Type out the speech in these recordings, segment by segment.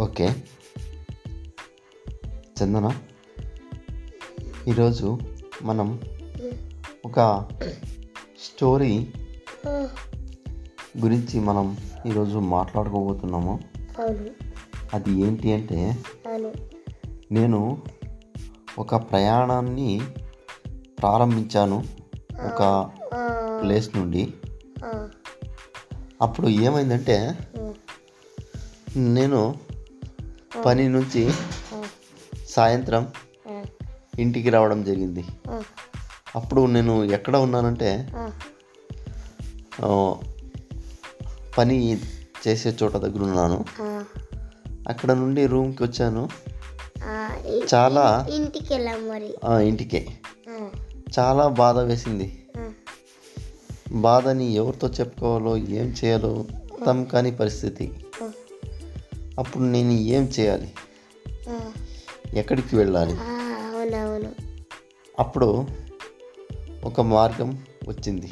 Okay. చందన ఈరోజు మనం ఒక స్టోరీ గురించి మనం ఈరోజు మాట్లాడుకోబోతున్నాము. అది ఏంటి అంటే నేను ఒక ప్రయాణాన్ని ప్రారంభించాను ఒక ప్లేస్ నుండి. అప్పుడు ఏమైందంటే నేను పని నుంచి సాయంత్రం ఇంటికి రావడం జరిగింది. అప్పుడు నేను ఎక్కడ ఉన్నానంటే పని చేసే చోట దగ్గర ఉన్నాను. అక్కడ నుండి రూమ్కి వచ్చాను. చాలా ఇంటికి మరి. ఇంటికే. చాలా బాధ వేసింది. బాధని ఎవరితో చెప్పుకోవాలో ఏం చేయాలో అర్థం కాని పరిస్థితి. అప్పుడు నేను ఏం చేయాలి? ఎక్కడికి వెళ్ళాలి? అవునవును. అప్పుడు ఒక మార్గం వచ్చింది.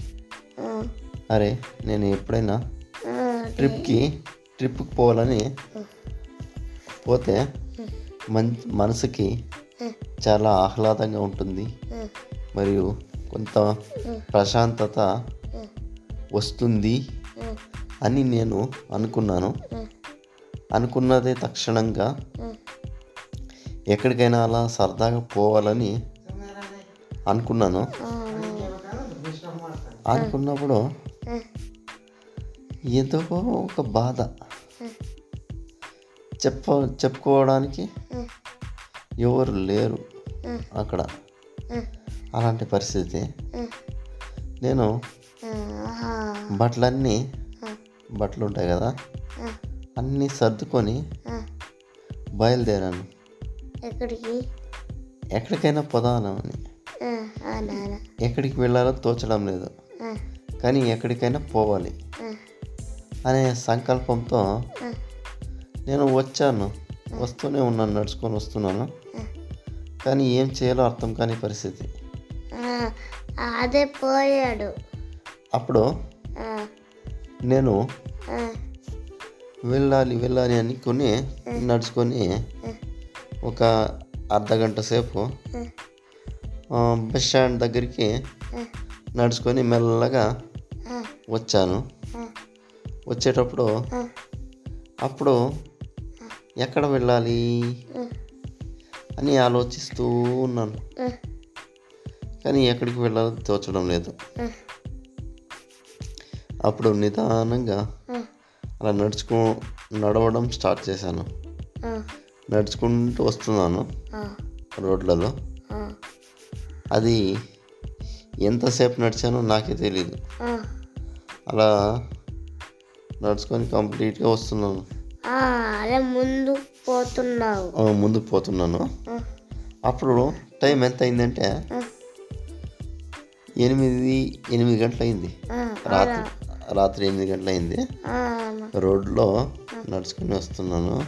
అరే నేను ఎప్పుడైనా ట్రిప్కి ట్రిప్కి పోవాలని పోతే మన్ మనసుకి చాలా ఆహ్లాదంగా ఉంటుంది. మరియు కొంత ప్రశాంతత వస్తుంది అని నేను అనుకున్నాను. అనుకున్నదే తక్షణంగా ఎక్కడికైనా అలా సరదాగా పోవాలని అనుకున్నాను. అనుకున్నప్పుడు ఏదో ఒక బాధ. చెప్ప చెప్పుకోవడానికి ఎవరు లేరు అక్కడ. అలాంటి పరిస్థితి. నేను బట్టలన్నీ బట్టలు ఉంటాయి కదా అన్నీ సర్దుకొని. బయలుదేరాను. ఎక్కడికి? ఎక్కడికైనా పోదామని ఎక్కడికి వెళ్ళాలో తోచడం లేదు. కానీ ఎక్కడికైనా పోవాలి. అనే సంకల్పంతో నేను వచ్చాను. వస్తూనే ఉన్నాను నడుచుకొని వస్తున్నాను. కానీ ఏం చేయాలో అర్థం కాని పరిస్థితి. అదే పోయాడు. అప్పుడు నేను వెళ్ళాలి వెళ్ళాలి అనుకుని నడుచుకొని ఒక అర్ధ గంట సేపు బస్ స్టాండ్ దగ్గరికి నడుచుకొని మెల్లగా వచ్చాను. వచ్చేటప్పుడు అప్పుడు ఎక్కడ వెళ్ళాలి అని ఆలోచిస్తూ ఉన్నాను. కానీ ఎక్కడికి వెళ్ళాలో తోచడం లేదు. అప్పుడు నిదానంగా అలా నడుచుకో నడవడం స్టార్ట్ చేశాను. నడుచుకుంటూ వస్తున్నాను. రోడ్లలో. అది ఎంతసేపు నడిచానో నాకే తెలియదు ఆ, అలా నడుచుకొని కంప్లీట్గా వస్తున్నాను. ముందు పోతున్నావు. ఆ, ముందుకు పోతున్నాను. అప్పుడు టైం ఎంత అయిందంటే ఎనిమిది ఎనిమిది గంటలు అయింది రాత్రి. రాత్రి ఎనిమిది గంటలు అయింది ఆ, రోడ్లో నడుచుకుని వస్తున్నాను.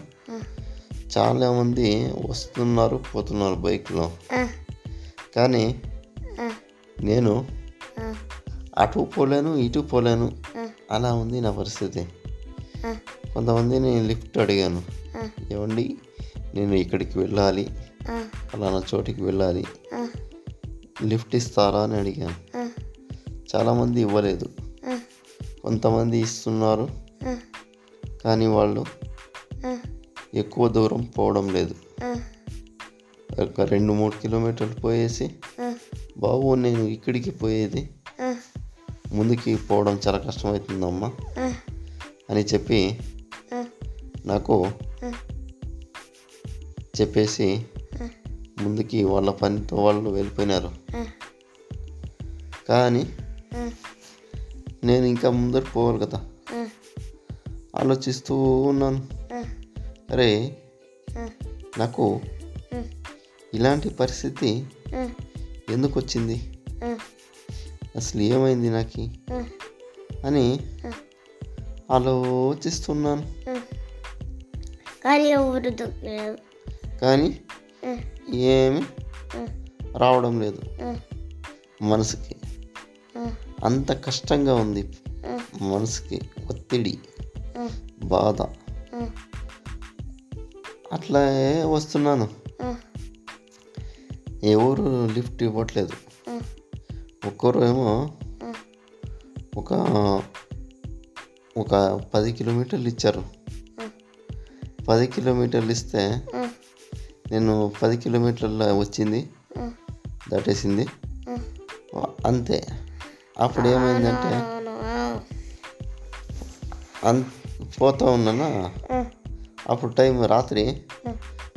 చాలామంది వస్తున్నారు పోతున్నారు బైక్లో. కానీ నేను అటు పోలేను ఇటు పోలేను. అలా ఉంది నా పరిస్థితి. ఆ, కొంతమందిని లిఫ్ట్ అడిగాను. ఏమండి నేను ఇక్కడికి వెళ్ళాలి. ఆ, ఫలానా చోటికి వెళ్ళాలి. లిఫ్ట్ ఇస్తారా? అని అడిగాను. చాలామంది ఇవ్వలేదు. కొంతమంది ఇస్తున్నారు. కానీ వాళ్ళు ఎక్కువ దూరం పోవడం లేదు. ఒక రెండు మూడు కిలోమీటర్లు పోయేసి బాబు నేను ఇక్కడికి పోయేది. ముందుకి పోవడం చాలా కష్టమవుతుందమ్మా. అని చెప్పి నాకు చెప్పేసి ముందుకి వాళ్ళ పనితో వాళ్ళు వెళ్ళిపోయినారు. కానీ నేను ఇంకా ముందర పోవాలి కదా. ఆలోచిస్తూ ఉన్నాను. అరే నాకు ఇలాంటి పరిస్థితి ఎందుకు వచ్చింది? అసలు ఏమైంది నాకు? అని. ఆలోచిస్తున్నాను. కానీ ఎవరు దొరకలేదు. కానీ ఏమి రావడం లేదు. మనసుకి. అంత కష్టంగా ఉంది. మనసుకి ఒత్తిడి బాధ. అట్లా వస్తున్నాను. ఎవరు లిఫ్ట్ ఇవ్వట్లేదు. ఒక్కరు ఏమో ఒక ఒక పది కిలోమీటర్లు ఇచ్చారు. పది కిలోమీటర్లు ఇస్తే నేను పది కిలోమీటర్ల వచ్చింది. దాటేసింది. అంతే. అప్పుడు ఏమైందంటే అన్ పోతా ఉన్నానా? అప్పుడు టైం రాత్రి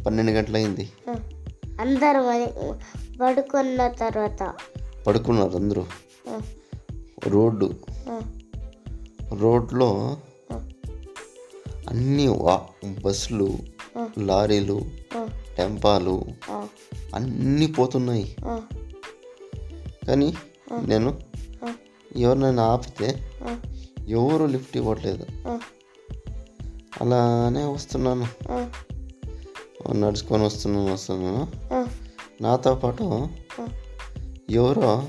పన్నెండు గంటలైంది. ఆ. అందరు పడుకున్న తర్వాత. పడుకున్నారు అందరూ. రోడ్డు. రోడ్లో అన్ని వా బస్సులు. లారీలు టెంపాలు అన్నీ పోతున్నాయి. కానీ నేను ఎవరినైనా ఆపితే ఎవరు లిఫ్ట్ ఇవ్వట్లేదు. అలానే వస్తున్నాను. నడుచుకొని వస్తున్నాను వస్తున్నాను. నాతో పాటు ఎవరో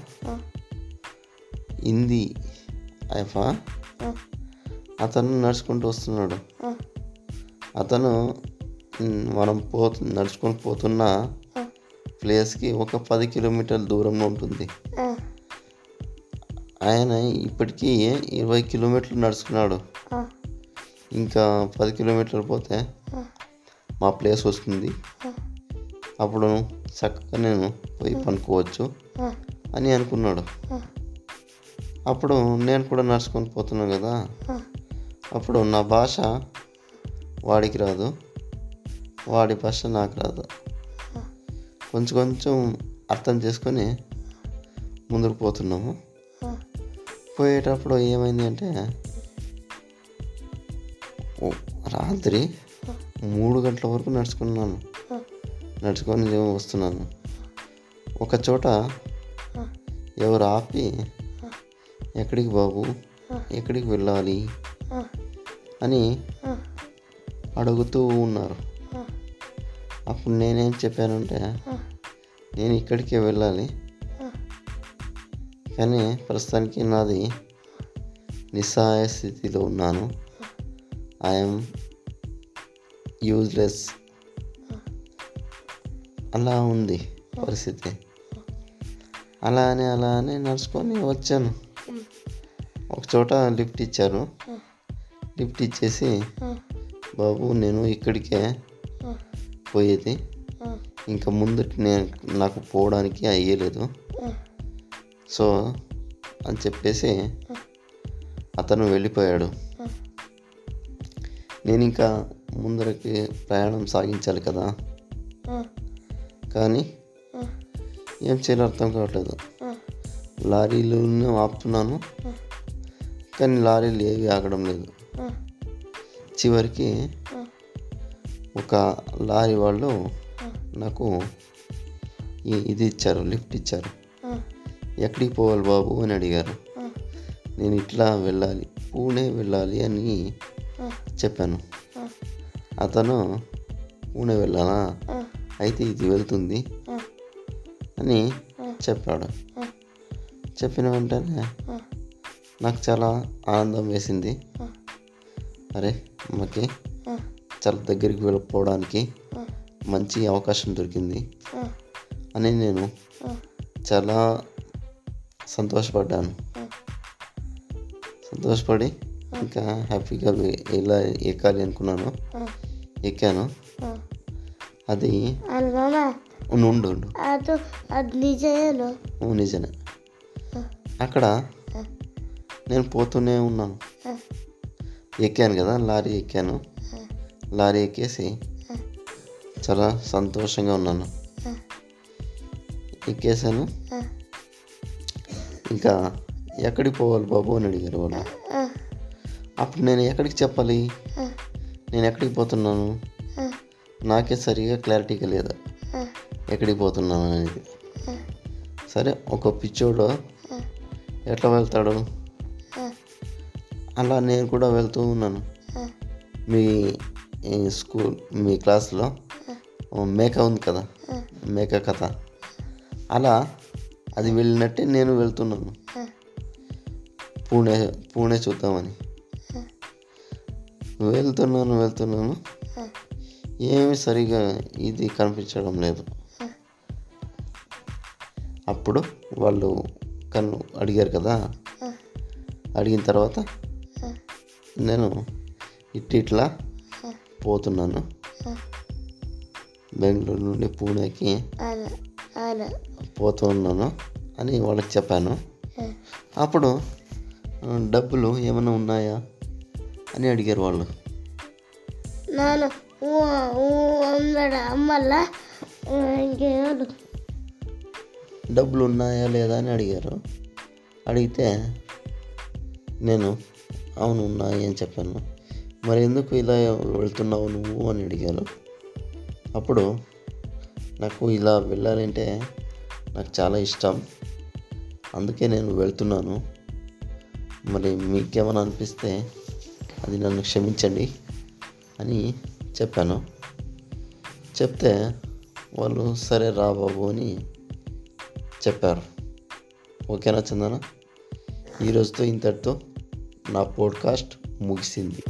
హిందీ ఆ, అతను నడుచుకుంటూ వస్తున్నాడు. అతను మనం పో నడుచుకొని పోతున్న ప్లేస్కి ఒక పది కిలోమీటర్ల దూరంలో ఉంటుంది. ఆయన ఇప్పటికీ ఇరవై కిలోమీటర్లు నడుచుకున్నాడు ఇంకా పది కిలోమీటర్లు పోతే మా ప్లేస్ వస్తుంది. అప్పుడు చక్కగా నేను పోయి పనుకోవచ్చు అని అనుకున్నాడు. అప్పుడు నేను కూడా నడుచుకొని పోతున్నాను కదా. అప్పుడు నా భాష వాడికి రాదు. వాడి భాష నాకు రాదు. కొంచెం కొంచెం అర్థం చేసుకొని ముందుకు పోతున్నాము. పోయేటప్పుడు ఏమైంది అంటే రాత్రి మూడు గంటల వరకు నడుచుకున్నాను. నడుచుకొని వస్తున్నాను. ఒక చోట ఎవరు ఆపి ఎక్కడికి బాబు? ఎక్కడికి వెళ్ళాలి? అని అడుగుతూ ఉన్నారు. అప్పుడు నేనేం చెప్పానంటే నేను ఇక్కడికే వెళ్ళాలి. కానీ ప్రస్తుతానికి నాది నిస్సహాయ స్థితిలో ఉన్నాను. ఐఎమ్ యూజ్లెస్ అలా ఉంది పరిస్థితి. అలానే అలానే నడుచుకొని వచ్చాను. ఒక చోట లిఫ్ట్ ఇచ్చారు. లిఫ్ట్ ఇచ్చేసి బాబు నేను ఇక్కడికే పోయేది. ఇంకా ముందు నేను నాకు పోవడానికి అయ్యలేదు. సో అని చెప్పేసి అతను వెళ్ళిపోయాడు. నేను ఇంకా ముందరకి ప్రయాణం సాగించాలి కదా. కానీ ఏం చేయాలో అర్థం కావట్లేదు. లారీలు ఆపుతున్నాను. కానీ లారీలు ఏవి ఆగడం లేదు. చివరికి ఒక లారీ వాళ్ళు నాకు ఇది ఇచ్చారు లిఫ్ట్ ఇచ్చారు. ఎక్కడికి పోవాలి బాబు అని అడిగారు. నేను ఇట్లా వెళ్ళాలి పూణే వెళ్ళాలి అని చెప్పాను. అతను పూణే వెళ్ళాలా? అయితే ఇది వెళ్తుంది అని చెప్పాడు. చెప్పిన వెంటనే నాకు చాలా ఆనందం వేసింది. అరే మాకి చాలా దగ్గరికి వెళ్ళిపోవడానికి మంచి అవకాశం దొరికింది అని నేను చాలా సంతోషపడ్డాను. సంతోషపడి ఇంకా హ్యాపీగా ఎలా ఎక్కాలి అనుకున్నాను ఎక్కాను. అది ఉండు ఉండు నిజమే. అక్కడ నేను పోతూనే ఉన్నాను. ఎక్కాను కదా లారీ ఎక్కాను. లారీ ఎక్కేసి చాలా సంతోషంగా ఉన్నాను. ఎక్కేసాను. ఇంకా ఎక్కడికి పోవాలి బాబు అని అడిగారు వాళ్ళు అప్పుడు నేను ఎక్కడికి చెప్పాలి? నేను ఎక్కడికి పోతున్నాను? నాకే సరిగా క్లారిటీగా లేదు. ఎక్కడికి పోతున్నాను అనేది. సరే ఒక పిచ్చోడు ఎట్లా వెళ్తాడు? అలా నేను కూడా వెళ్తూ ఉన్నాను. మీ స్కూల్ మీ క్లాస్లో మేక ఉంది కదా? మేక కథ. అలా అది వెళ్ళినట్టే నేను వెళ్తున్నాను. పూణే పూణే చూద్దామని. వెళ్తున్నాను వెళ్తున్నాను. ఏమి సరిగా ఇది కనిపించడం లేదు. అప్పుడు వాళ్ళు కన్ను అడిగారు కదా. అడిగిన తర్వాత నేను ఇట్ ఇట్లా పోతున్నాను. బెంగళూరు నుండి పూణేకి. అలా అలా పోతూ ఉన్నాను అని వాళ్ళకి చెప్పాను. అప్పుడు డబ్బులు ఏమైనా ఉన్నాయా? అని అడిగారు వాళ్ళు. అమ్మల్లా డబ్బులు ఉన్నాయా లేదా? అని అడిగారు. అడిగితే నేను అవును ఉన్నాయి అని చెప్పాను. మరి ఎందుకు ఇలా వెళ్తున్నావు నువ్వు? అని అడిగారు. అప్పుడు నాకు ఇలా వెళ్ళాలంటే నాకు చాలా ఇష్టం. అందుకే నేను వెళ్తున్నాను. మరి మీకేమైనా అనిపిస్తే అది నన్ను క్షమించండి అని చెప్పాను. చెప్తే వాళ్ళు సరే రా బాబు అని చెప్పారు. ఓకేనా చందన? ఈరోజుతో ఇంతటితో నా పోడ్కాస్ట్ ముగిసింది.